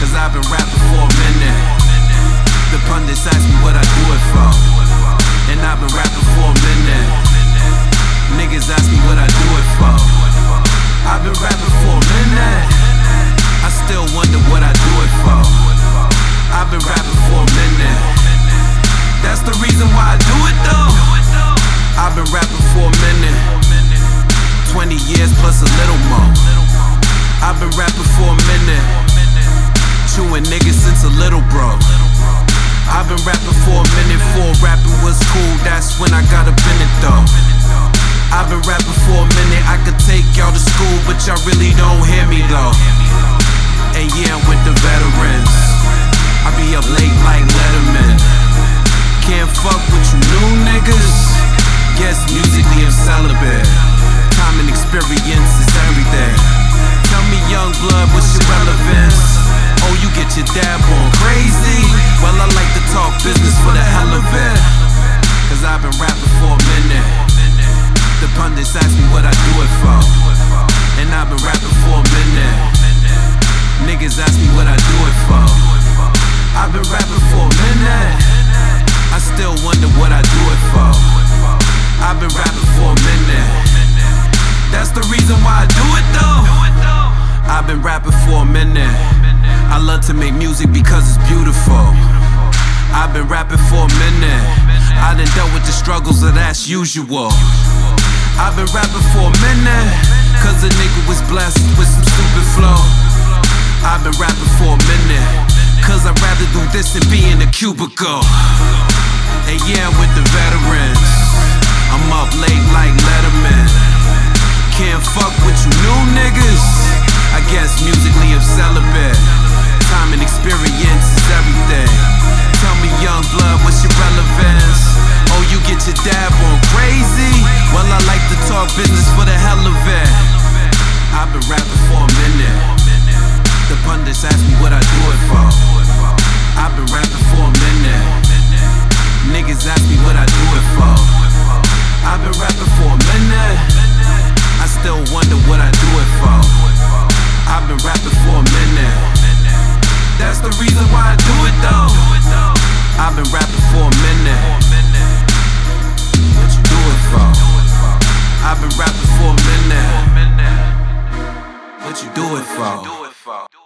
Cause I've been rapping for a minute. The pundits ask me what I do it for. And I've been rapping for a minute. Niggas ask me what I do it for. I've been rapping. Bro. I've been rapping for a minute, before rapping was cool, that's when I got in it though. I've been rapping for a minute, I could take y'all to school, but y'all really don't hear me though. And yeah, I'm with the veterans. I be up late like Letterman. Can't fuck with you new niggas. Guess musically I'm celibate. Time and experience is everything. Tell me, young blood, what's your relevance? Oh, you get your dab on I've been rapping for a minute. The pundits ask me what I do it for. And I've been rapping for a minute. Niggas ask me what I do it for. I've been rapping for a minute. I still wonder what I do it for. I've been rapping for a minute. That's the reason why I do it though. I've been rapping for a minute. I love to make music because it's beautiful. I've been rapping for a minute. Struggles of that's usual. I've been rapping for a minute. Cause a nigga was blessed with some stupid flow. I've been rapping for a minute. Cause I'd rather do this than be in a cubicle. And yeah, with the veterans. business for the hell of it. I've been rapping for a minute. The pundits ask me what I do it for. I've been rapping for a minute. Niggas ask me what I do it for. I've been rapping for a minute. I still wonder what I do it for. I've been rapping for a minute. That's the reason why I do it though. I've been rapping for a minute. What you do it for?